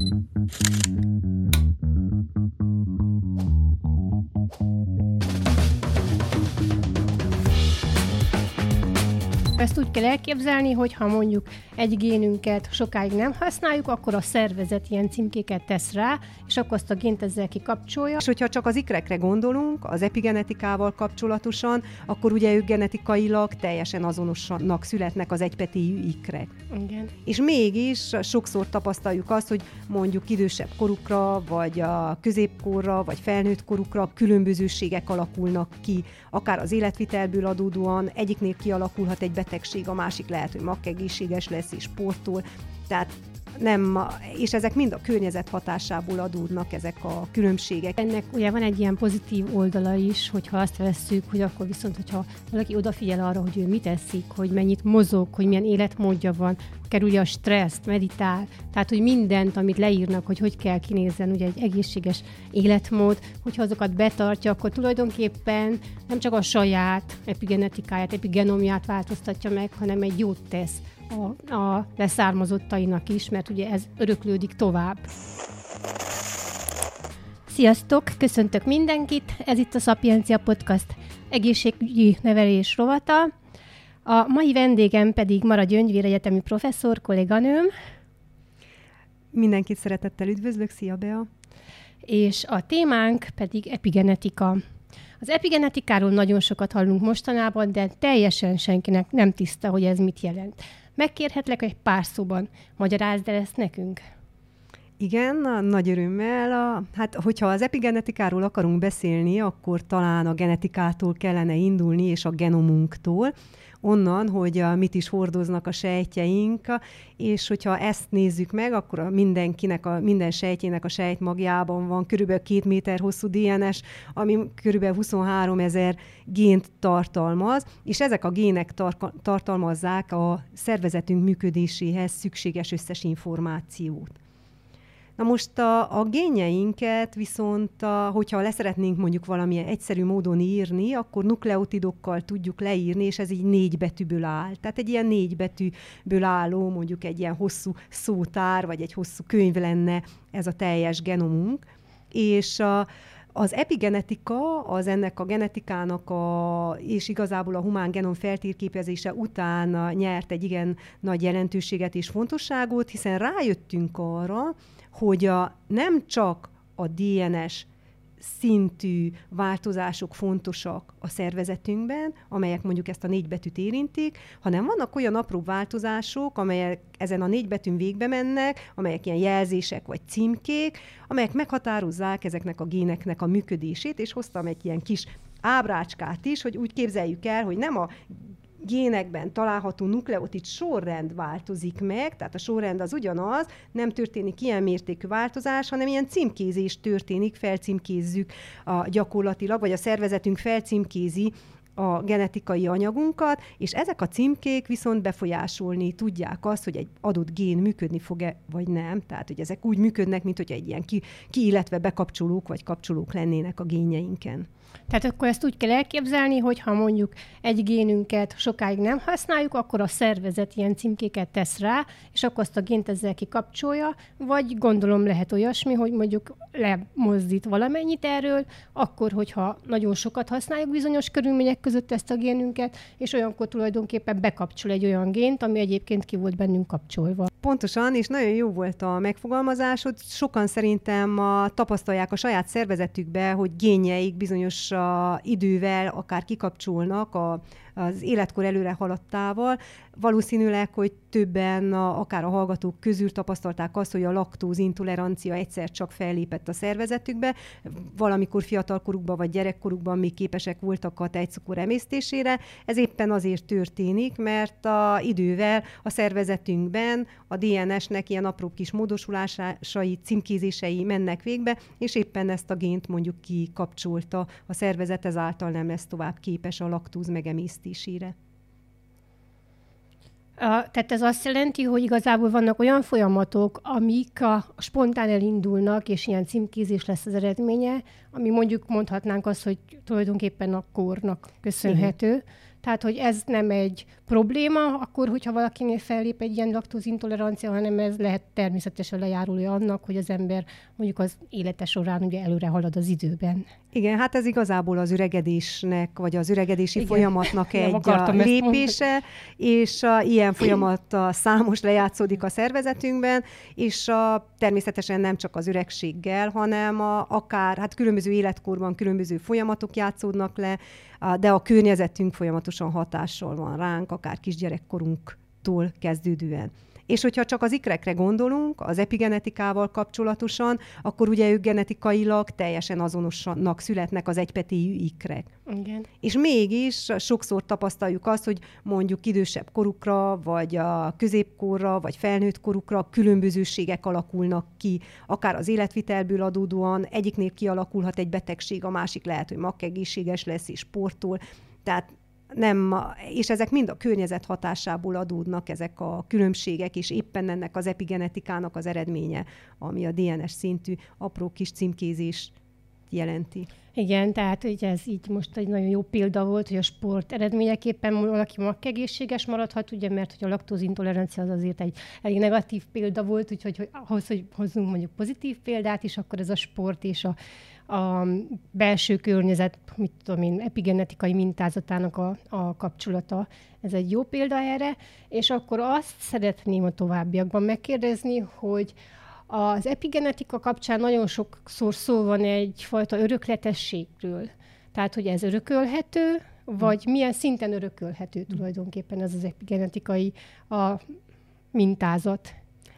Thank you. Ezt úgy kell elképzelni, hogy ha mondjuk egy génünket sokáig nem használjuk, akkor a szervezet ilyen címkéket tesz rá, és akkor azt a gént ezzel kikapcsolja. És hogyha csak az ikrekre gondolunk, az epigenetikával kapcsolatosan, akkor ugye ők genetikailag teljesen azonosnak születnek az egypetéjű ikrek. Igen. És mégis sokszor tapasztaljuk azt, hogy mondjuk idősebb korukra, vagy a középkorra, vagy felnőtt korukra különbözőségek alakulnak ki, akár az életvitelből adódóan, egyiknél kialakulhat egy betegség, a másik lehet, hogy makkegészséges lesz és sportol. Tehát nem, és ezek mind a környezet hatásából adódnak ezek a különbségek. Ennek ugye van egy ilyen pozitív oldala is, hogyha azt vesszük, hogy akkor viszont, hogyha valaki odafigyel arra, hogy ő mit eszik, hogy mennyit mozog, hogy milyen életmódja van, kerülje a stresszt, meditál, tehát hogy mindent, amit leírnak, hogy hogy kell kinézzen ugye egy egészséges életmód, hogyha azokat betartja, akkor tulajdonképpen nem csak a saját epigenetikáját, epigenomját változtatja meg, hanem egy jót tesz a, a leszármazottainak is, mert ugye ez öröklődik tovább. Sziasztok! Köszöntök mindenkit! Ez itt a Szapiencia Podcast egészségügyi nevelés rovata. A mai vendégem pedig Mara Gyöngyvér Egyetemi professzor, kolléganőm. Mindenkit szeretettel üdvözlök, szia Bea! És a témánk pedig epigenetika. Az epigenetikáról nagyon sokat hallunk mostanában, de teljesen senkinek nem tiszta, hogy ez mit jelent. Megkérhetlek egy pár szóban, magyarázd el ezt nekünk? Igen, nagy örömmel. A, hát, hogyha az epigenetikáról akarunk beszélni, akkor talán a genetikától kellene indulni, és a genomunktól onnan, hogy a, mit is hordoznak a sejtjeink, és hogyha ezt nézzük meg, akkor mindenkinek, a, minden sejtjének a sejtmagjában van körülbelül két méter hosszú DNS, ami körülbelül 23 ezer gént tartalmaz, és ezek a gének tar- tartalmazzák a szervezetünk működéséhez szükséges összes információt. Na most a, a génjeinket viszont, a, hogyha leszeretnénk mondjuk valamilyen egyszerű módon írni, akkor nukleotidokkal tudjuk leírni, és ez így négy betűből áll. Tehát egy ilyen négy betűből álló, mondjuk egy ilyen hosszú szótár, vagy egy hosszú könyv lenne ez a teljes genomunk. És a, az epigenetika az ennek a genetikának, a, és igazából a humán genom feltérképezése után nyert egy igen nagy jelentőséget és fontosságot, hiszen rájöttünk arra, hogy a, nem csak a DNS szintű változások fontosak a szervezetünkben, amelyek mondjuk ezt a négy betűt érintik, hanem vannak olyan apró változások, amelyek ezen a négy betűn végbe mennek, amelyek ilyen jelzések vagy címkék, amelyek meghatározzák ezeknek a géneknek a működését, és hoztam egy ilyen kis ábrácskát is, hogy úgy képzeljük el, hogy nem a génekben található nukleotid sorrend változik meg, tehát a sorrend az ugyanaz, nem történik ilyen mértékű változás, hanem ilyen címkézés történik, felcímkézzük a gyakorlatilag, vagy a szervezetünk felcímkézi a genetikai anyagunkat, és ezek a címkék viszont befolyásolni tudják azt, hogy egy adott gén működni fog-e, vagy nem. Tehát, hogy ezek úgy működnek, mint hogy egy ilyen ki, ki illetve bekapcsolók, vagy kapcsolók lennének a génjeinken. Tehát akkor ezt úgy kell elképzelni, hogy ha mondjuk egy génünket sokáig nem használjuk, akkor a szervezet ilyen címkéket tesz rá, és akkor azt a gént ezzel kikapcsolja, vagy gondolom lehet olyasmi, hogy mondjuk lemozdít valamennyit erről, akkor, hogyha nagyon sokat használjuk bizonyos körülmények között ezt a génünket, és olyankor tulajdonképpen bekapcsol egy olyan gént, ami egyébként ki volt bennünk kapcsolva. Pontosan, és nagyon jó volt a megfogalmazásod. Sokan szerintem a, tapasztalják a saját szervezetükbe, hogy génjeik bizonyos a, idővel akár kikapcsolnak a, az életkor előre haladtával. Valószínűleg, hogy többen, a, akár a hallgatók közül tapasztalták azt, hogy a laktóz intolerancia egyszer csak fellépett a szervezetükbe, valamikor fiatalkorukban vagy gyerekkorukban még képesek voltak a tejcukor emésztésére. Ez éppen azért történik, mert a idővel a szervezetünkben a DNS-nek ilyen apró kis módosulásai, címkézései mennek végbe, és éppen ezt a gént mondjuk kikapcsolta a szervezet, ezáltal nem lesz tovább képes a laktóz megemésztésére. A, tehát ez azt jelenti, hogy igazából vannak olyan folyamatok, amik a, a spontán elindulnak, és ilyen címkézés lesz az eredménye, ami mondjuk mondhatnánk azt, hogy tulajdonképpen a kornak köszönhető. Igen. Tehát, hogy ez nem egy probléma, akkor, hogyha valakinél fellép egy ilyen laktózintolerancia, hanem ez lehet természetesen lejárulja annak, hogy az ember mondjuk az élete során ugye előre halad az időben. Igen, hát ez igazából az üregedésnek, vagy az üregedési Igen. folyamatnak egy a lépése, és a, ilyen folyamat a számos lejátszódik a szervezetünkben, és a, természetesen nem csak az üregséggel, hanem a, akár hát különböző életkorban különböző folyamatok játszódnak le, de a környezetünk folyamatosan hatással van ránk, akár kisgyerekkorunktól kezdődően. És hogyha csak az ikrekre gondolunk, az epigenetikával kapcsolatosan, akkor ugye ők genetikailag teljesen azonosnak születnek az egypetéjű ikrek. Igen. És mégis sokszor tapasztaljuk azt, hogy mondjuk idősebb korukra, vagy a középkorra, vagy felnőtt korukra különbözőségek alakulnak ki, akár az életvitelből adódóan, egyiknél kialakulhat egy betegség, a másik lehet, hogy makkegészséges lesz és sportol. Tehát nem, és ezek mind a környezet hatásából adódnak ezek a különbségek, és éppen ennek az epigenetikának az eredménye, ami a DNS szintű apró kis címkézés jelenti. Igen, tehát ugye ez így most egy nagyon jó példa volt, hogy a sport eredményeképpen valaki makkegészséges maradhat, ugye, mert hogy a laktózintolerancia az azért egy elég negatív példa volt, úgyhogy hogy ahhoz, hogy hozzunk mondjuk pozitív példát is, akkor ez a sport és a, a belső környezet, mit tudom én, epigenetikai mintázatának a, a kapcsolata. Ez egy jó példa erre, és akkor azt szeretném a továbbiakban megkérdezni, hogy az epigenetika kapcsán nagyon sokszor szó van egyfajta örökletességről. Tehát, hogy ez örökölhető, vagy milyen szinten örökölhető tulajdonképpen ez az epigenetikai a mintázat.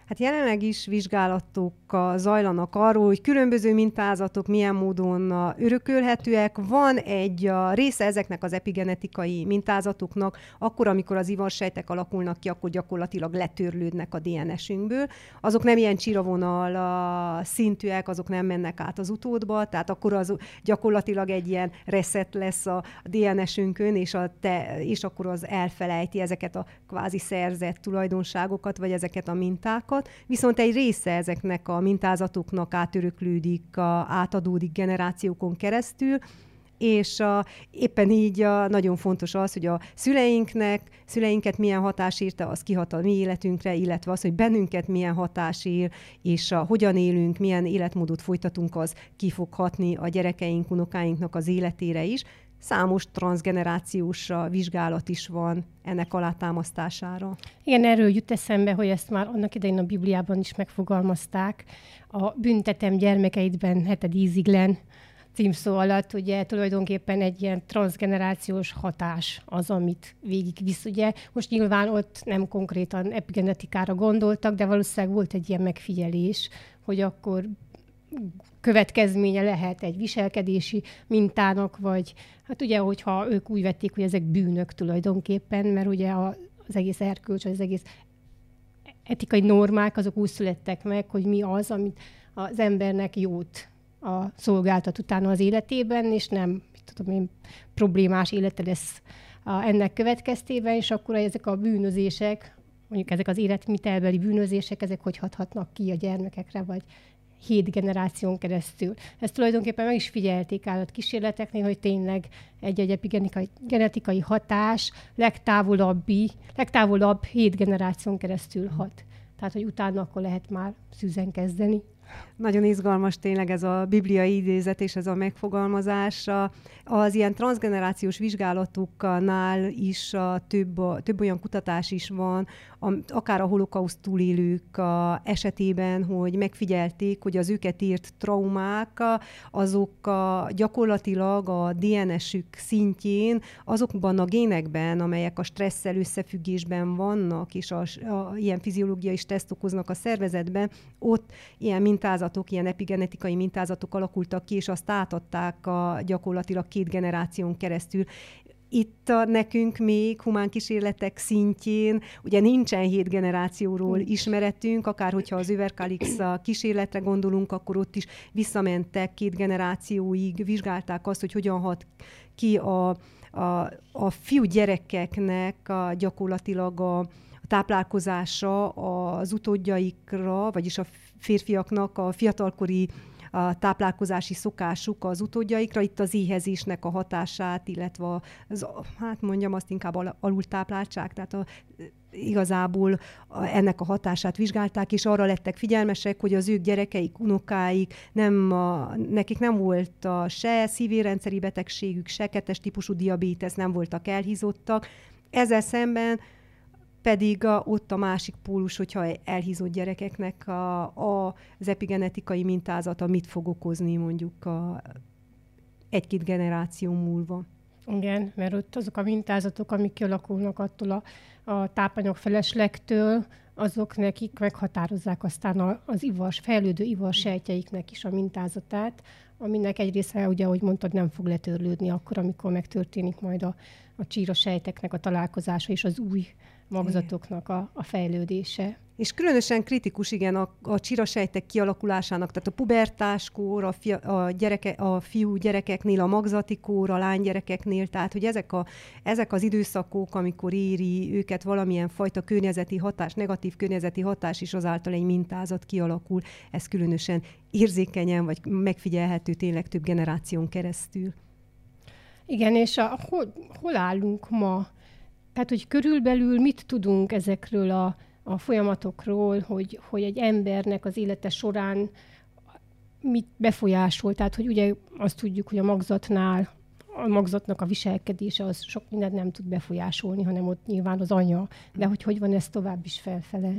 Hát jelenleg is vizsgálatok zajlanak arról, hogy különböző mintázatok milyen módon örökölhetőek. Van egy a része ezeknek az epigenetikai mintázatoknak, akkor, amikor az ivarsejtek alakulnak ki, akkor gyakorlatilag letörlődnek a DNS-ünkből. Azok nem ilyen csiravonal szintűek, azok nem mennek át az utódba, tehát akkor az gyakorlatilag egy ilyen reset lesz a DNS-ünkön, és, a te, és akkor az elfelejti ezeket a kvázi szerzett tulajdonságokat, vagy ezeket a mintákat, viszont egy része ezeknek a mintázatoknak átöröklődik, átadódik generációkon keresztül, és a, éppen így a, nagyon fontos az, hogy a szüleinknek, szüleinket milyen hatás írta, az kihat a mi életünkre, illetve az, hogy bennünket milyen hatás ír, és a, hogyan élünk, milyen életmódot folytatunk, az ki fog hatni a gyerekeink, unokáinknak az életére is számos transgenerációs vizsgálat is van ennek alátámasztására. Igen, erről jut eszembe, hogy ezt már annak idején a Bibliában is megfogalmazták. A Büntetem gyermekeidben heted íziglen címszó alatt ugye tulajdonképpen egy ilyen transgenerációs hatás az, amit végigvisz. Ugye most nyilván ott nem konkrétan epigenetikára gondoltak, de valószínűleg volt egy ilyen megfigyelés, hogy akkor következménye lehet egy viselkedési mintának, vagy hát ugye, hogyha ők úgy vették, hogy ezek bűnök tulajdonképpen, mert ugye a, az egész erkölcs, az egész etikai normák, azok úgy születtek meg, hogy mi az, amit az embernek jót a szolgáltat utána az életében, és nem, tudom én, problémás élete lesz ennek következtében, és akkor ezek a bűnözések, mondjuk ezek az életmitelbeli bűnözések, ezek hogy hathatnak ki a gyermekekre, vagy hét generáción keresztül. Ezt tulajdonképpen meg is figyelték kísérleteknél, hogy tényleg egy-egy epigenetikai genetikai hatás legtávolabbi, legtávolabb hét generáción keresztül hat. Tehát, hogy utána akkor lehet már szűzen kezdeni. Nagyon izgalmas tényleg ez a bibliai idézet és ez a megfogalmazás. Az ilyen transgenerációs vizsgálatoknál is a több, a, több olyan kutatás is van, a, akár a holokauszt túlélők a esetében, hogy megfigyelték, hogy az őket írt traumák, azok a, gyakorlatilag a DNS-ük szintjén, azokban a génekben, amelyek a stresszel összefüggésben vannak, és a, a, ilyen fiziológiai stressz okoznak a szervezetben, ott ilyen mintázatok, ilyen epigenetikai mintázatok alakultak ki, és azt átadták a gyakorlatilag két generáción keresztül. Itt a, nekünk még humán kísérletek szintjén, ugye nincsen hét generációról ismeretünk, akár hogyha az Överkalix kísérletre gondolunk, akkor ott is visszamentek két generációig, vizsgálták azt, hogy hogyan hat ki a, a, a fiú gyerekeknek a, gyakorlatilag a, a táplálkozása az utódjaikra, vagyis a férfiaknak a fiatalkori a táplálkozási szokásuk az utódjaikra, itt az éhezésnek a hatását, illetve az, hát mondjam azt inkább alultápláltság, tehát a igazából ennek a hatását vizsgálták, és arra lettek figyelmesek, hogy az ők gyerekeik, unokáik, nem a, nekik nem volt a se szívérendszeri betegségük, se kettes típusú diabétesz, nem voltak elhízottak. Ezzel szemben pedig a, ott a másik pólus, hogyha elhízott gyerekeknek a, a, az epigenetikai mintázata mit fog okozni mondjuk a, egy-két generáció múlva. Igen, mert ott azok a mintázatok, amik kialakulnak attól a, a tápanyag feleslegtől, azok nekik meghatározzák aztán a, az ivas, fejlődő ivas sejtjeiknek is a mintázatát, aminek egy része, ugye, ahogy mondtad, nem fog letörlődni akkor, amikor megtörténik majd a, a csíra sejteknek a találkozása és az új magzatoknak a, a fejlődése. És különösen kritikus, igen, a, a csirasejtek kialakulásának, tehát a pubertáskor, a, fia, a, gyereke, a fiú gyerekeknél, a magzati kór, a lánygyerekeknél, tehát hogy ezek, a, ezek az időszakok, amikor éri őket valamilyen fajta környezeti hatás, negatív környezeti hatás is azáltal egy mintázat kialakul, ez különösen érzékenyen, vagy megfigyelhető tényleg több generáción keresztül. Igen, és a, hol, hol állunk ma? Tehát, hogy körülbelül mit tudunk ezekről a, a folyamatokról, hogy, hogy egy embernek az élete során mit befolyásol. Tehát, hogy ugye azt tudjuk, hogy a magzatnál a magzatnak a viselkedése az sok mindent nem tud befolyásolni, hanem ott nyilván az anya. De hogy hogy van ez tovább is felfele?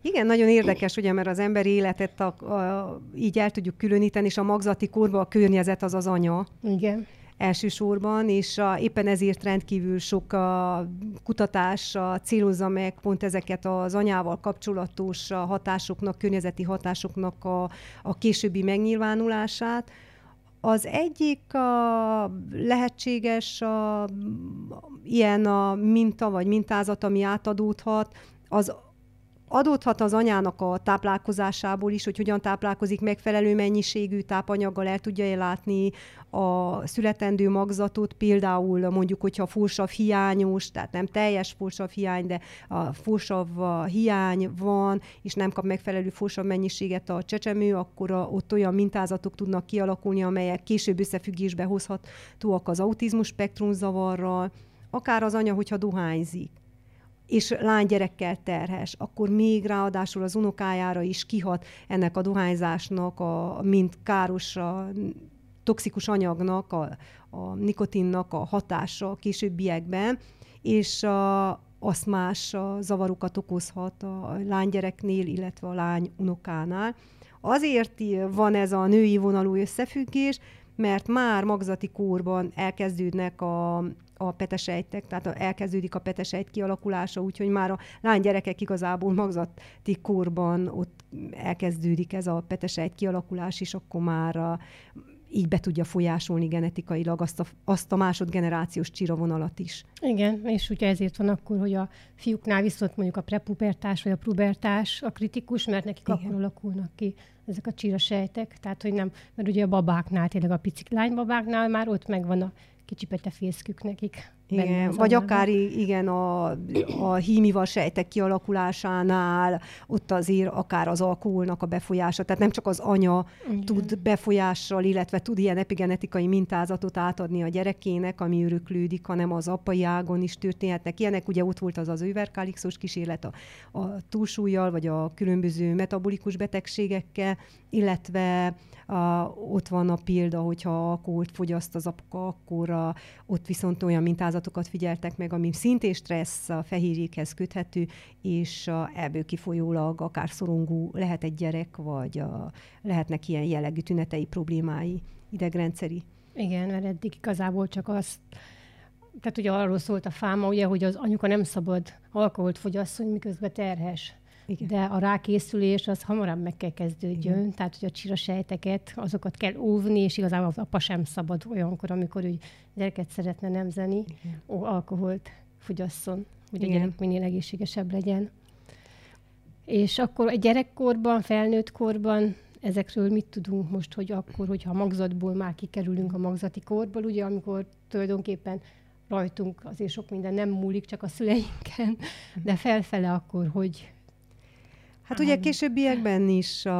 Igen, nagyon érdekes, ugye, mert az ember életet a, a, így el tudjuk különíteni, és a magzati korban a környezet az az anya. Igen elsősorban, és a, éppen ezért rendkívül sok a kutatás a célozza meg pont ezeket az anyával kapcsolatos hatásoknak, környezeti hatásoknak a, a későbbi megnyilvánulását. Az egyik a lehetséges a, ilyen a minta vagy mintázat, ami átadódhat, az adódhat az anyának a táplálkozásából is, hogy hogyan táplálkozik megfelelő mennyiségű tápanyaggal, el tudja ellátni a születendő magzatot, például mondjuk, hogyha fósav hiányos, tehát nem teljes fósav hiány, de a fósav hiány van, és nem kap megfelelő fósav mennyiséget a csecsemő, akkor a, ott olyan mintázatok tudnak kialakulni, amelyek később összefüggésbe hozhatóak az autizmus spektrumzavarral, akár az anya, hogyha dohányzik és lánygyerekkel terhes, akkor még ráadásul az unokájára is kihat ennek a dohányzásnak, a, mint káros a toxikus anyagnak, a, a nikotinnak a hatása a későbbiekben, és a, azt más a zavarokat okozhat a lánygyereknél, illetve a lány unokánál. Azért van ez a női vonalú összefüggés, mert már magzati kórban elkezdődnek a, a petesejtek, tehát elkezdődik a petesejt kialakulása, úgyhogy már a lánygyerekek igazából magzati korban ott elkezdődik ez a petesejt kialakulás, és akkor már a, így be tudja folyásolni genetikailag azt a, azt a másodgenerációs csiravonalat is. Igen, és ugye ezért van akkor, hogy a fiúknál viszont mondjuk a prepubertás vagy a pubertás a kritikus, mert nekik Igen. akkor alakulnak ki ezek a csirasejtek, tehát hogy nem, mert ugye a babáknál, tényleg a pici lánybabáknál már ott megvan a kicsi petefészkük nekik. Igen, vagy akár igen, a, a hímival sejtek kialakulásánál, ott azért akár az alkoholnak a befolyása, tehát nem csak az anya igen. tud befolyással, illetve tud ilyen epigenetikai mintázatot átadni a gyerekének, ami öröklődik, hanem az apai ágon is történhetnek ilyenek. Ugye ott volt az az őverkálixos kísérlet a, a túlsúlyjal, vagy a különböző metabolikus betegségekkel, illetve a, ott van a példa, hogyha alkoholt fogyaszt az apka, akkor a, ott viszont olyan mintázatokat figyeltek meg, ami szintén stressz a fehérjékhez köthető, és ebből kifolyólag akár szorongó lehet egy gyerek, vagy a, lehetnek ilyen jellegű tünetei, problémái, idegrendszeri. Igen, mert eddig igazából csak azt tehát ugye arról szólt a fáma, ugye, hogy az anyuka nem szabad alkoholt fogyasszony, miközben terhes. Igen. De a rákészülés az hamarabb meg kell kezdődjön, Igen. tehát hogy a csirasejteket, azokat kell óvni, és igazából az apa sem szabad olyankor, amikor úgy gyereket szeretne nemzeni, Igen. ó, alkoholt fogyasszon, hogy Igen. a gyerek minél egészségesebb legyen. És akkor a gyerekkorban, felnőtt korban ezekről mit tudunk most, hogy akkor, hogyha a magzatból már kikerülünk a magzati korból, ugye, amikor tulajdonképpen rajtunk azért sok minden nem múlik, csak a szüleinken, de felfele akkor, hogy Hát ugye későbbiekben is a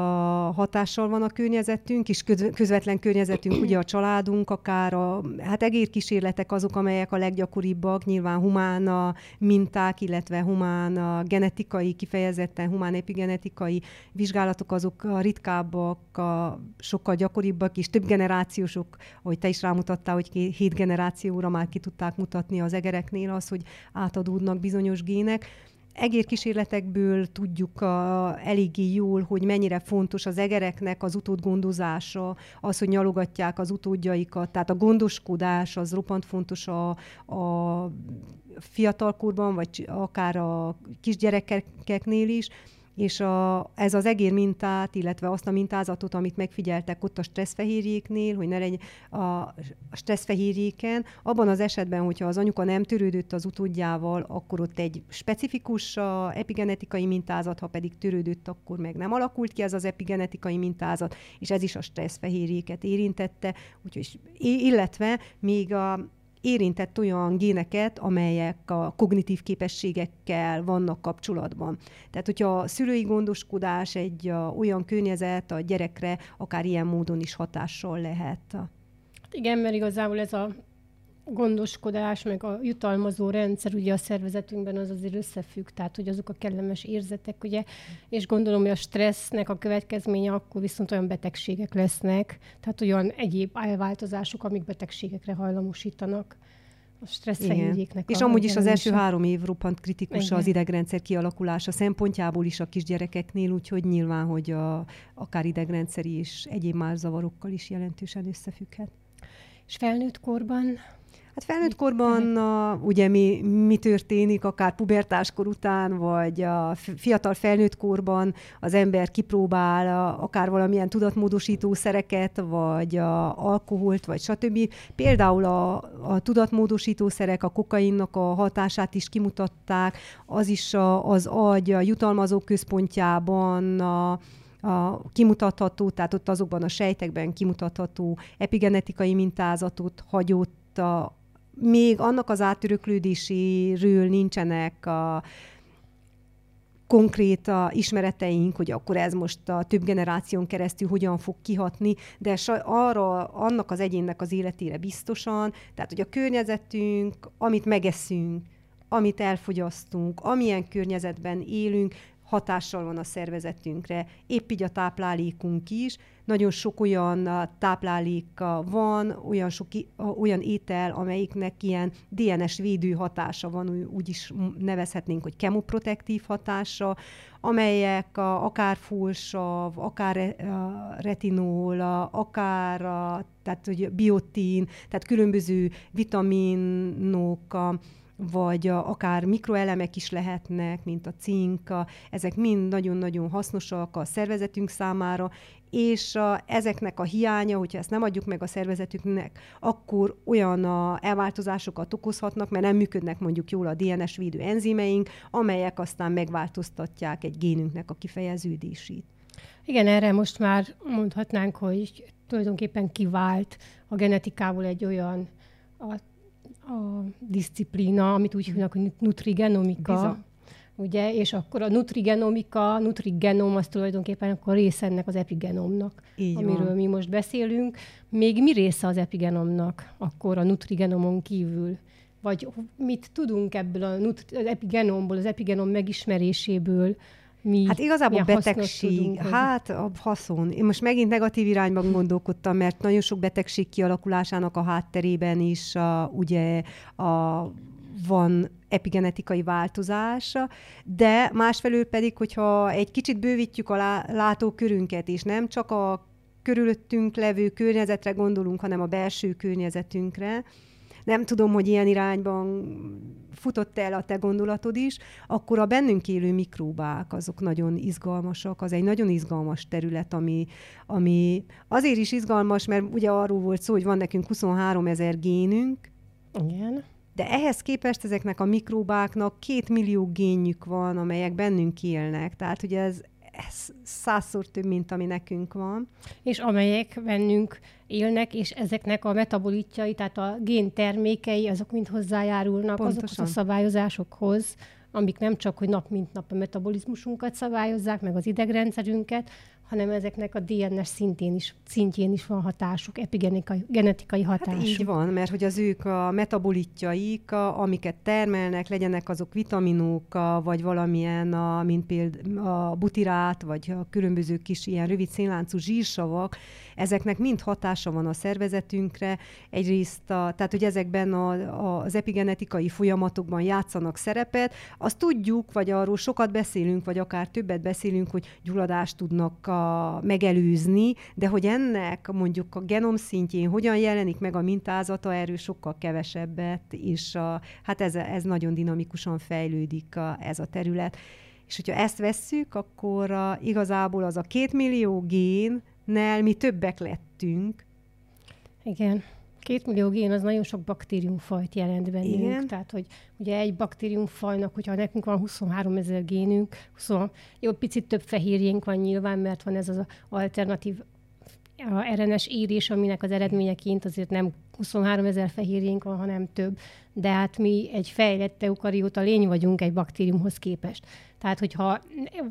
hatással van a környezetünk, és közvetlen környezetünk, ugye a családunk, akár a, hát egérkísérletek azok, amelyek a leggyakoribbak, nyilván humán a minták, illetve humán a genetikai, kifejezetten humán epigenetikai vizsgálatok azok a ritkábbak, a sokkal gyakoribbak, és több generációsok, ahogy te is rámutattál, hogy hét generációra már ki tudták mutatni az egereknél az, hogy átadódnak bizonyos gének egérkísérletekből tudjuk a, eléggé jól, hogy mennyire fontos az egereknek az utódgondozása, az, hogy nyalogatják az utódjaikat, tehát a gondoskodás az roppant fontos a, a fiatalkorban, vagy akár a kisgyerekeknél is, és a, ez az egér mintát, illetve azt a mintázatot, amit megfigyeltek ott a stresszfehérjéknél, hogy ne legyen a stresszfehérjéken, abban az esetben, hogyha az anyuka nem törődött az utódjával, akkor ott egy specifikus epigenetikai mintázat, ha pedig törődött, akkor meg nem alakult ki ez az epigenetikai mintázat, és ez is a stresszfehérjéket érintette, úgyhogy, illetve még a érintett olyan géneket, amelyek a kognitív képességekkel vannak kapcsolatban. Tehát, hogyha a szülői gondoskodás egy olyan környezet a gyerekre, akár ilyen módon is hatással lehet. Igen, mert igazából ez a gondoskodás, meg a jutalmazó rendszer ugye a szervezetünkben az azért összefügg, tehát hogy azok a kellemes érzetek, ugye, és gondolom, hogy a stressznek a következménye akkor viszont olyan betegségek lesznek, tehát olyan egyéb elváltozások, amik betegségekre hajlamosítanak a stresszfehérjéknek. És amúgy is az első három év roppant kritikus Igen. az idegrendszer kialakulása szempontjából is a kisgyerekeknél, úgyhogy nyilván, hogy a, akár idegrendszeri és egyéb más zavarokkal is jelentősen összefügghet. És felnőtt korban Hát felnőtt korban a, ugye mi, mi történik, akár pubertáskor után, vagy a fiatal felnőtt korban az ember kipróbál a, akár valamilyen tudatmódosító szereket, vagy a alkoholt, vagy stb. Például a, a tudatmódosító szerek a kokainnak a hatását is kimutatták, az is a, az agy a jutalmazó központjában a, a kimutatható, tehát ott azokban a sejtekben kimutatható epigenetikai mintázatot hagyott a, még annak az átöröklődéséről nincsenek a konkrét a ismereteink, hogy akkor ez most a több generáción keresztül hogyan fog kihatni, de arra, annak az egyénnek az életére biztosan, tehát hogy a környezetünk, amit megeszünk, amit elfogyasztunk, amilyen környezetben élünk, hatással van a szervezetünkre, épp így a táplálékunk is. Nagyon sok olyan tápláléka van, olyan sok olyan étel, amelyiknek ilyen DNS védő hatása van, úgy is nevezhetnénk, hogy kemoprotektív hatása, amelyek akár fulsav, akár retinol, akár tehát hogy biotin, tehát különböző vitaminok, vagy a, akár mikroelemek is lehetnek, mint a cinka, ezek mind nagyon-nagyon hasznosak a szervezetünk számára, és a, ezeknek a hiánya, hogyha ezt nem adjuk meg a szervezetünknek, akkor olyan a elváltozásokat okozhatnak, mert nem működnek mondjuk jól a DNS védő enzimeink, amelyek aztán megváltoztatják egy génünknek a kifejeződését. Igen, erre most már mondhatnánk, hogy tulajdonképpen kivált a genetikából egy olyan a a disziplína, amit úgy hívnak, hogy nutrigenomika. Bizony. Ugye, és akkor a nutrigenomika, nutrigenom az tulajdonképpen akkor része ennek az epigenomnak, Így amiről van. mi most beszélünk. Még mi része az epigenomnak akkor a nutrigenomon kívül? Vagy mit tudunk ebből a nutri- az epigenomból, az epigenom megismeréséből, mi Hát igazából betegség, hát a haszon. Én most megint negatív irányban gondolkodtam, mert nagyon sok betegség kialakulásának a hátterében is a, ugye a, van epigenetikai változása, de másfelől pedig, hogyha egy kicsit bővítjük a látókörünket, és nem csak a körülöttünk levő környezetre gondolunk, hanem a belső környezetünkre, nem tudom, hogy ilyen irányban futott el a te gondolatod is, akkor a bennünk élő mikróbák azok nagyon izgalmasak, az egy nagyon izgalmas terület, ami, ami azért is izgalmas, mert ugye arról volt szó, hogy van nekünk 23 ezer génünk, igen. De ehhez képest ezeknek a mikróbáknak két millió génjük van, amelyek bennünk élnek. Tehát ugye ez, ez százszor több, mint ami nekünk van. És amelyek bennünk élnek, és ezeknek a metabolitjai, tehát a gén termékei, azok mind hozzájárulnak Pontosan. azokhoz a szabályozásokhoz, amik nem csak, hogy nap mint nap a metabolizmusunkat szabályozzák, meg az idegrendszerünket, hanem ezeknek a DNS szintén is, szintjén is van hatásuk, epigenetikai genetikai hatásuk. Hát így van, mert hogy az ők a metabolitjaik, a, amiket termelnek, legyenek azok vitaminok, a, vagy valamilyen, a, mint például a butirát, vagy a különböző kis ilyen rövid szénláncú zsírsavak, ezeknek mind hatása van a szervezetünkre. Egyrészt, a, tehát hogy ezekben a, a, az epigenetikai folyamatokban játszanak szerepet, azt tudjuk, vagy arról sokat beszélünk, vagy akár többet beszélünk, hogy gyulladást tudnak a, megelőzni, de hogy ennek mondjuk a genom szintjén hogyan jelenik meg a mintázata, erről sokkal kevesebbet, és a, hát ez, ez nagyon dinamikusan fejlődik a, ez a terület. És hogyha ezt vesszük, akkor a, igazából az a két millió génnel mi többek lettünk. Igen. Két millió gén az nagyon sok baktériumfajt jelent bennünk. Igen. Tehát, hogy ugye egy baktériumfajnak, hogyha nekünk van 23 ezer génünk, 20, jó, picit több fehérjénk van nyilván, mert van ez az alternatív a RNS írés, aminek az eredményeként azért nem 23 ezer fehérjénk van, hanem több. De hát mi egy fejlett eukarióta lény vagyunk egy baktériumhoz képest. Tehát, hogyha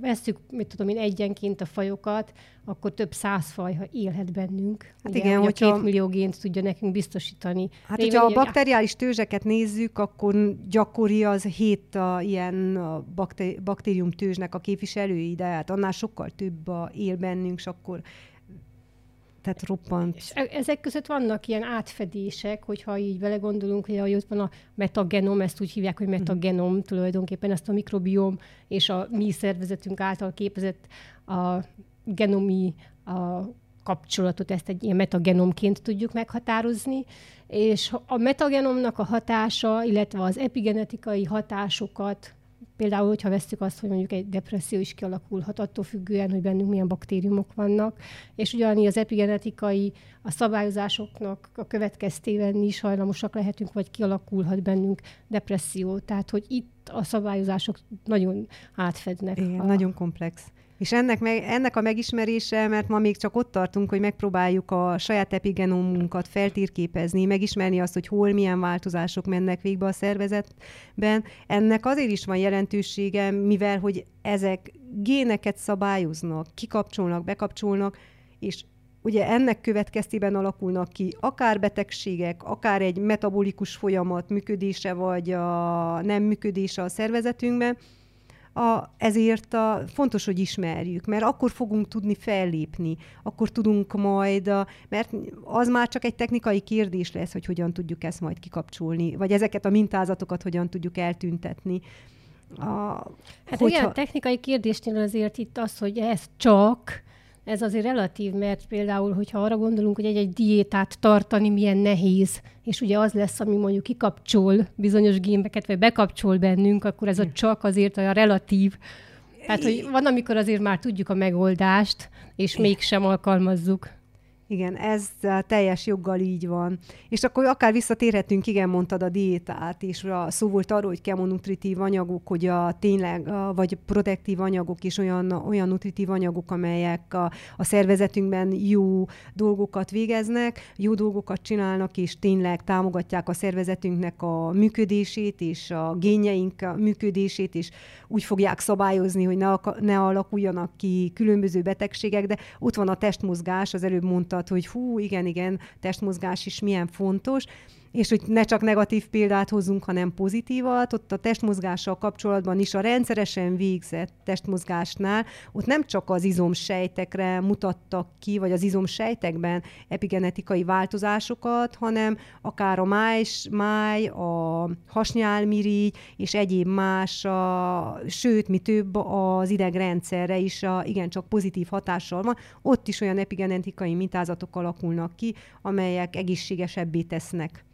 vesszük, mit tudom én, egyenként a fajokat, akkor több száz faj élhet bennünk. Hát Ugye, igen, hogyha... két millió gént tudja nekünk biztosítani. Hát, Révény, hogyha a bakteriális tőzseket nézzük, akkor gyakori az hét a, ilyen a baktérium tőzsnek a képviselői, de hát annál sokkal több a él bennünk, és akkor tehát roppant. És e- ezek között vannak ilyen átfedések, hogyha így vele gondolunk, hogy ott van a metagenom, ezt úgy hívják, hogy metagenom, mm. tulajdonképpen ezt a mikrobiom és a mi szervezetünk által képezett a genomi a kapcsolatot, ezt egy ilyen metagenomként tudjuk meghatározni, és a metagenomnak a hatása, illetve az epigenetikai hatásokat Például, hogyha veszük azt, hogy mondjuk egy depresszió is kialakulhat attól függően, hogy bennünk milyen baktériumok vannak, és ugyanígy az epigenetikai, a szabályozásoknak a következtében is hajlamosak lehetünk, vagy kialakulhat bennünk depresszió. Tehát, hogy itt a szabályozások nagyon átfednek. Igen, a... nagyon komplex. És ennek, meg, ennek a megismerése, mert ma még csak ott tartunk, hogy megpróbáljuk a saját epigenomunkat feltérképezni, megismerni azt, hogy hol milyen változások mennek végbe a szervezetben. Ennek azért is van jelentősége, mivel hogy ezek géneket szabályoznak, kikapcsolnak, bekapcsolnak, és ugye ennek következtében alakulnak ki akár betegségek, akár egy metabolikus folyamat működése, vagy a nem működése a szervezetünkben, a, ezért a, fontos, hogy ismerjük, mert akkor fogunk tudni fellépni, akkor tudunk majd, a, mert az már csak egy technikai kérdés lesz, hogy hogyan tudjuk ezt majd kikapcsolni, vagy ezeket a mintázatokat hogyan tudjuk eltüntetni. A, hát hogyha... igen, technikai kérdésnél azért itt az, hogy ez csak, ez azért relatív, mert például, hogyha arra gondolunk, hogy egy-egy diétát tartani milyen nehéz, és ugye az lesz, ami mondjuk kikapcsol bizonyos gémbeket, vagy bekapcsol bennünk, akkor ez a csak azért olyan relatív. Tehát, hogy van, amikor azért már tudjuk a megoldást, és mégsem alkalmazzuk. Igen, ez teljes joggal így van. És akkor akár visszatérhetünk, igen, mondtad a diétát, és a szó volt arról, hogy kemonutritív anyagok, hogy a tényleg, a, vagy protektív anyagok is olyan, olyan nutritív anyagok, amelyek a, a szervezetünkben jó dolgokat végeznek, jó dolgokat csinálnak, és tényleg támogatják a szervezetünknek a működését, és a génjeink működését, és úgy fogják szabályozni, hogy ne, ne alakuljanak ki különböző betegségek, de ott van a testmozgás, az előbb mondta, mondtad, hogy hú, igen, igen, testmozgás is milyen fontos, és hogy ne csak negatív példát hozzunk, hanem pozitívat, ott a testmozgással kapcsolatban is a rendszeresen végzett testmozgásnál, ott nem csak az izomsejtekre mutattak ki, vagy az izomsejtekben epigenetikai változásokat, hanem akár a máj, máj a hasnyálmirigy és egyéb más, a, sőt, mi több az idegrendszerre is a, igencsak pozitív hatással van. Ott is olyan epigenetikai mintázatok alakulnak ki, amelyek egészségesebbé tesznek.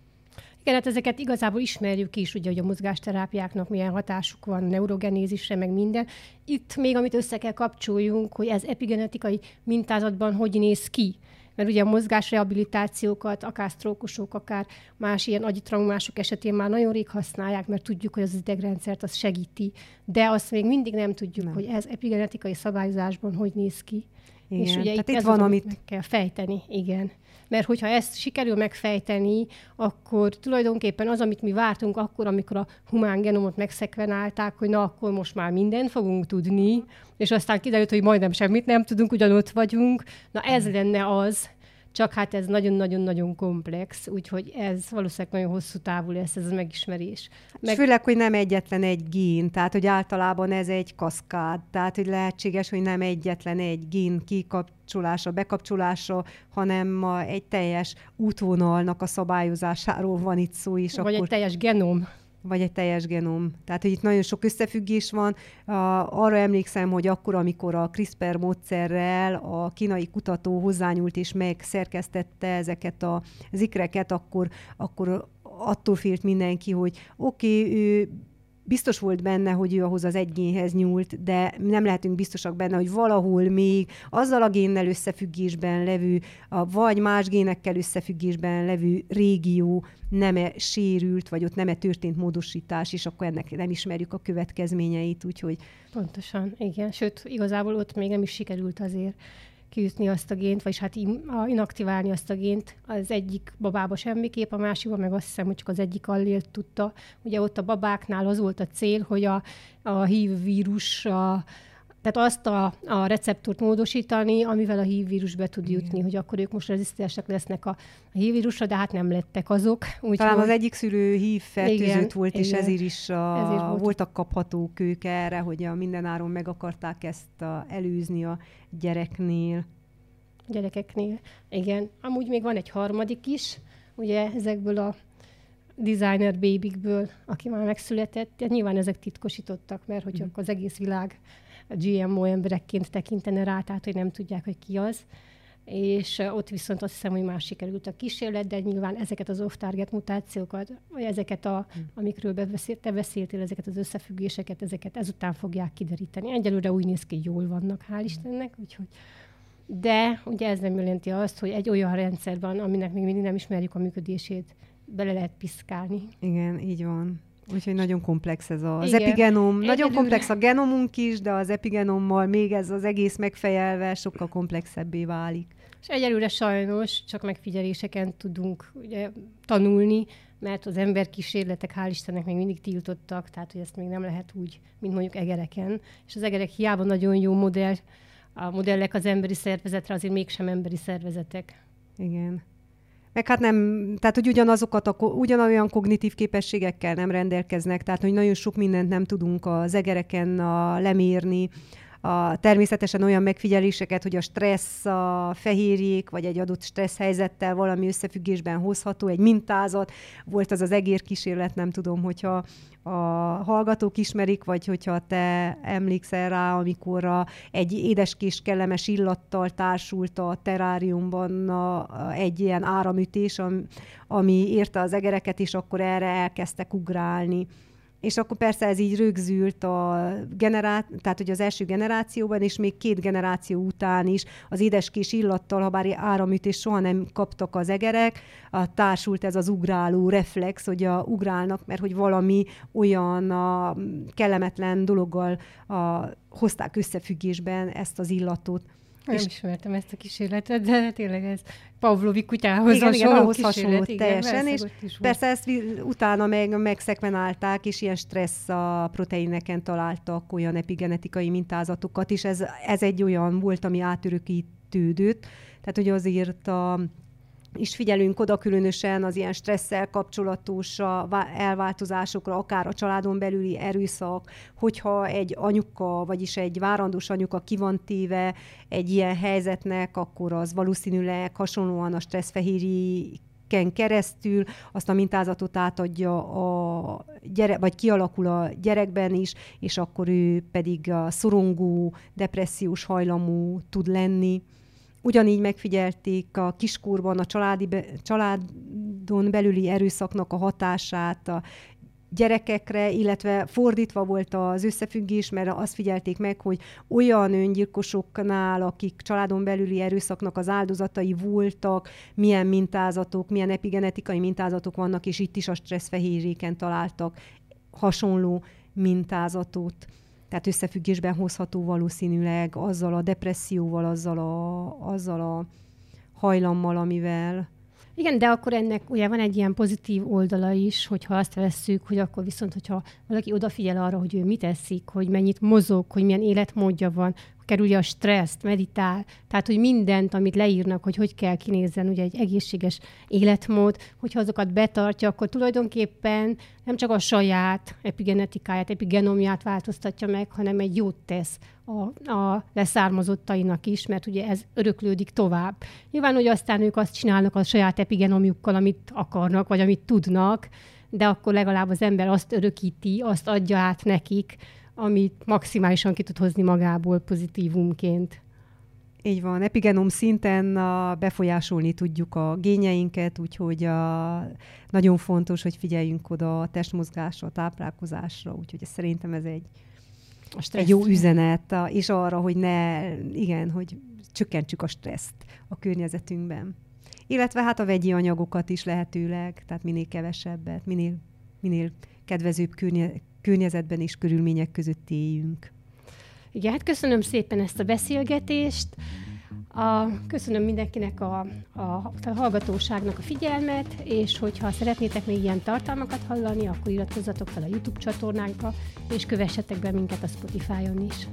Igen, hát ezeket igazából ismerjük is, ugye, hogy a mozgásterápiáknak milyen hatásuk van, neurogenézisre, meg minden. Itt még, amit össze kell kapcsoljunk, hogy ez epigenetikai mintázatban hogy néz ki. Mert ugye a mozgásrehabilitációkat, akár sztrókosok, akár más ilyen agyi traumások esetén már nagyon rég használják, mert tudjuk, hogy az idegrendszert az segíti. De azt még mindig nem tudjuk, nem. hogy ez epigenetikai szabályozásban hogy néz ki. Igen. És ugye Tehát itt, itt van, az, amit... meg kell fejteni, igen. Mert hogyha ezt sikerül megfejteni, akkor tulajdonképpen az, amit mi vártunk akkor, amikor a humán genomot megszekvenálták, hogy na, akkor most már mindent fogunk tudni, és aztán kiderült, hogy majdnem semmit nem tudunk, ugyanott vagyunk. Na ez lenne az, csak hát ez nagyon-nagyon-nagyon komplex, úgyhogy ez valószínűleg nagyon hosszú távú lesz ez a megismerés. Meg... És főleg, hogy nem egyetlen egy gén, tehát hogy általában ez egy kaszkád, tehát hogy lehetséges, hogy nem egyetlen egy gén kikapcsolása, bekapcsolása, hanem egy teljes útvonalnak a szabályozásáról van itt szó is. Vagy akkor... egy teljes genom vagy egy teljes genom. Tehát, hogy itt nagyon sok összefüggés van. Arra emlékszem, hogy akkor, amikor a CRISPR módszerrel a kínai kutató hozzányúlt és megszerkesztette ezeket a zikreket, akkor, akkor attól félt mindenki, hogy oké, okay, ő biztos volt benne, hogy ő ahhoz az egy génhez nyúlt, de nem lehetünk biztosak benne, hogy valahol még azzal a génnel összefüggésben levő, a, vagy más génekkel összefüggésben levő régió nem-e sérült, vagy ott nem-e történt módosítás, és akkor ennek nem ismerjük a következményeit, úgyhogy... Pontosan, igen. Sőt, igazából ott még nem is sikerült azért kiütni azt a gént, vagy hát inaktiválni azt a gént az egyik babába semmiképp, a másikban meg azt hiszem, hogy csak az egyik allélt tudta. Ugye ott a babáknál az volt a cél, hogy a, a HIV vírus a, tehát azt a, a receptort módosítani, amivel a HIV vírus be tud jutni, Igen. hogy akkor ők most rezisztensek lesznek a, a HIV vírusra, de hát nem lettek azok. Úgy Talán hogy... az egyik szülő HIV fertőzött volt, Igen. és ezért is a, ezért volt. voltak kaphatók ők erre, hogy a mindenáron meg akarták ezt a, előzni a gyereknél. Gyerekeknél, igen. Amúgy még van egy harmadik is, ugye ezekből a designer babykből, aki már megszületett, nyilván ezek titkosítottak, mert hogy mm. az egész világ GMO emberekként tekintene rá, tehát hogy nem tudják, hogy ki az. És ott viszont azt hiszem, hogy más sikerült a kísérlet, de nyilván ezeket az off-target mutációkat, vagy ezeket, a, hmm. amikről beszélt, te beszéltél, ezeket az összefüggéseket, ezeket ezután fogják kideríteni. Egyelőre úgy néz ki, jól vannak, hál' Istennek, úgyhogy de ugye ez nem jelenti azt, hogy egy olyan rendszer van, aminek még mindig nem ismerjük a működését, bele lehet piszkálni. Igen, így van. Úgyhogy nagyon komplex ez a, az epigenom. Egyelőre. Nagyon komplex a genomunk is, de az epigenommal még ez az egész megfejelve sokkal komplexebbé válik. És egyelőre sajnos csak megfigyeléseken tudunk ugye, tanulni, mert az emberkísérletek hál' Istennek még mindig tiltottak, tehát hogy ezt még nem lehet úgy, mint mondjuk egereken. És az egerek hiába nagyon jó modell, a modellek az emberi szervezetre, azért mégsem emberi szervezetek. Igen. Meg hát nem, tehát hogy ugyanazokat, a, ugyanolyan kognitív képességekkel nem rendelkeznek, tehát hogy nagyon sok mindent nem tudunk az egereken a, lemérni, a, természetesen olyan megfigyeléseket, hogy a stressz, a fehérjék, vagy egy adott stressz helyzettel valami összefüggésben hozható, egy mintázat. Volt az az egér kísérlet, nem tudom, hogyha a hallgatók ismerik, vagy hogyha te emlékszel rá, amikor a, egy édeskés kellemes illattal társult a teráriumban a, a, egy ilyen áramütés, ami, ami érte az egereket, és akkor erre elkezdtek ugrálni és akkor persze ez így rögzült a generá... tehát hogy az első generációban, és még két generáció után is az édeskés illattal, ha bár áramütés soha nem kaptak az egerek, a társult ez az ugráló reflex, hogy a, ugrálnak, mert hogy valami olyan a, kellemetlen dologgal a, hozták összefüggésben ezt az illatot. Nem és ismertem ezt a kísérletet, de tényleg ez Pavlovi kutyához igen, hasonló igen, ahhoz hasonló teljesen, és persze ezt utána meg megszekvenálták, és ilyen stressz a proteineken találtak olyan epigenetikai mintázatokat, és ez, ez egy olyan volt, ami átörökítődött, tehát hogy azért a is figyelünk oda különösen az ilyen stresszel kapcsolatos elváltozásokra, akár a családon belüli erőszak, hogyha egy anyuka, vagyis egy várandós anyuka ki van téve egy ilyen helyzetnek, akkor az valószínűleg hasonlóan a stresszfehérjéken keresztül azt a mintázatot átadja a gyere, vagy kialakul a gyerekben is, és akkor ő pedig a szorongó, depressziós hajlamú tud lenni. Ugyanígy megfigyelték a kiskorban a családi be, családon belüli erőszaknak a hatását a gyerekekre, illetve fordítva volt az összefüggés, mert azt figyelték meg, hogy olyan öngyilkosoknál, akik családon belüli erőszaknak az áldozatai voltak, milyen mintázatok, milyen epigenetikai mintázatok vannak, és itt is a stresszfehérjéken találtak hasonló mintázatot. Tehát összefüggésben hozható valószínűleg azzal a depresszióval, azzal a, azzal a hajlammal, amivel igen, de akkor ennek ugye van egy ilyen pozitív oldala is, hogyha azt vesszük, hogy akkor viszont, hogyha valaki odafigyel arra, hogy ő mit eszik, hogy mennyit mozog, hogy milyen életmódja van, kerülje a stresszt, meditál, tehát hogy mindent, amit leírnak, hogy hogy kell kinézzen ugye egy egészséges életmód, hogyha azokat betartja, akkor tulajdonképpen nem csak a saját epigenetikáját, epigenomját változtatja meg, hanem egy jót tesz a, a leszármazottainak is, mert ugye ez öröklődik tovább. Nyilván, hogy aztán ők azt csinálnak a saját epigenomjukkal, amit akarnak, vagy amit tudnak, de akkor legalább az ember azt örökíti, azt adja át nekik, amit maximálisan ki tud hozni magából pozitívumként. Így van, epigenom szinten a, befolyásolni tudjuk a gényeinket, úgyhogy a, nagyon fontos, hogy figyeljünk oda a testmozgásra, a táplálkozásra, úgyhogy szerintem ez egy, egy jó üzenet, a, és arra, hogy ne, igen, hogy csökkentsük a stresszt a környezetünkben. Illetve hát a vegyi anyagokat is lehetőleg, tehát minél kevesebbet, minél, minél kedvezőbb környe, környezetben és körülmények között éljünk. Igen, hát köszönöm szépen ezt a beszélgetést. A, köszönöm mindenkinek a, a, a hallgatóságnak a figyelmet, és hogyha szeretnétek még ilyen tartalmakat hallani, akkor iratkozzatok fel a YouTube csatornánkra, és kövessetek be minket a Spotify-on is.